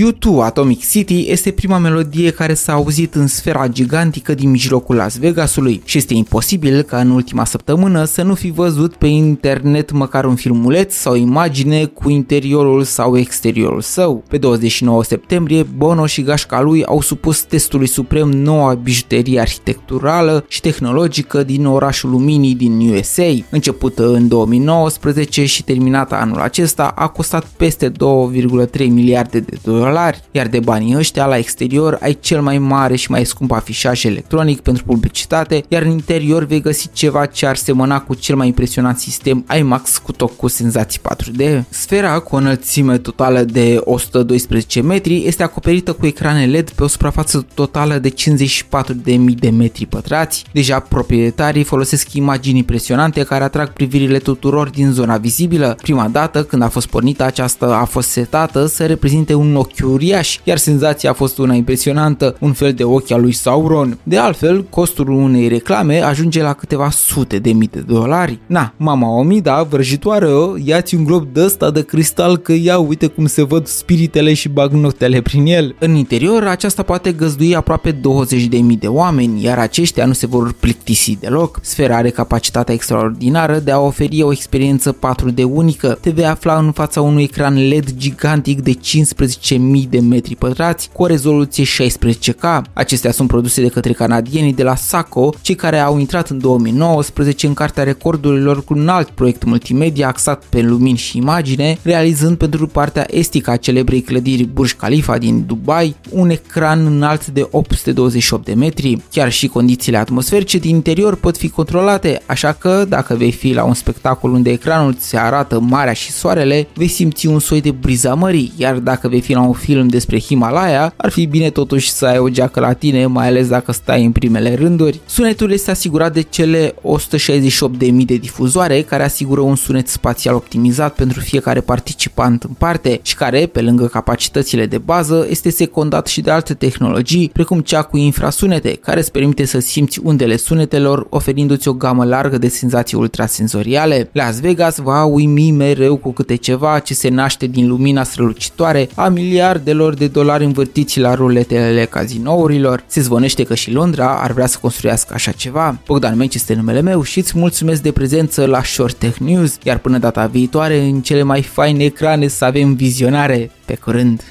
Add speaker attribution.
Speaker 1: U2 Atomic City este prima melodie care s-a auzit în sfera gigantică din mijlocul Las Vegasului și este imposibil ca în ultima săptămână să nu fi văzut pe internet măcar un filmuleț sau imagine cu interiorul sau exteriorul său. Pe 29 septembrie, Bono și gașca lui au supus testului suprem noua bijuterie arhitecturală și tehnologică din orașul Luminii din USA. Începută în 2019 și terminată anul acesta, a costat peste 2,3 miliarde de dolari, iar de banii ăștia la exterior ai cel mai mare și mai scump afișaj electronic pentru publicitate, iar în interior vei găsi ceva ce ar semăna cu cel mai impresionant sistem IMAX cu tot cu senzații 4D. Sfera cu o înălțime totală de 112 metri este acoperită cu ecrane LED pe o suprafață totală de 54.000 de metri pătrați. Deja proprietarii folosesc imagini impresionante care atrag privirile tuturor din zona vizibilă. Prima dată când a fost pornită aceasta a fost setată să reprezinte un ochi uriaș, iar senzația a fost una impresionantă, un fel de ochi al lui Sauron. De altfel, costul unei reclame ajunge la câteva sute de mii de dolari. Na, mama Omida, vrăjitoară, ia-ți un glob de ăsta de cristal că ia uite cum se văd spiritele și bagnotele prin el. În interior, aceasta poate găzdui aproape 20.000 de oameni, iar aceștia nu se vor plictisi deloc. Sfera are capacitatea extraordinară de a oferi o experiență 4D unică. Te vei afla în fața unui ecran LED gigantic de 15.000 de metri pătrați cu o rezoluție 16K. Acestea sunt produse de către canadienii de la SACO, cei care au intrat în 2019 în cartea recordurilor cu un alt proiect multimedia axat pe lumini și imagine, realizând pentru partea estică a celebrei clădiri Burj Khalifa din Dubai un ecran înalt de 828 de metri. Chiar și condițiile atmosferice din interior pot fi controlate, așa că dacă vei fi la un spectacol unde ecranul ți arată marea și soarele, vei simți un soi de briza mării, iar dacă vei fi la un film despre Himalaya, ar fi bine totuși să ai o geacă la tine, mai ales dacă stai în primele rânduri. Sunetul este asigurat de cele 168.000 de difuzoare care asigură un sunet spațial optimizat pentru fiecare participant în parte și care, pe lângă capacitățile de bază, este secundat și de alte tehnologii, precum cea cu infrasunete, care îți permite să simți undele sunetelor, oferindu-ți o gamă largă de senzații ultrasenzoriale. Las Vegas va uimi mereu cu câte ceva ce se naște din lumina strălucitoare a miliardelor de dolari învârtiți la ruletele cazinourilor. Se zvonește că și Londra ar vrea să construiască așa ceva. Bogdan Menci este numele meu și îți mulțumesc de prezență la Short Tech News, iar până data viitoare în cele mai faine ecrane să avem vizionare. Pe curând!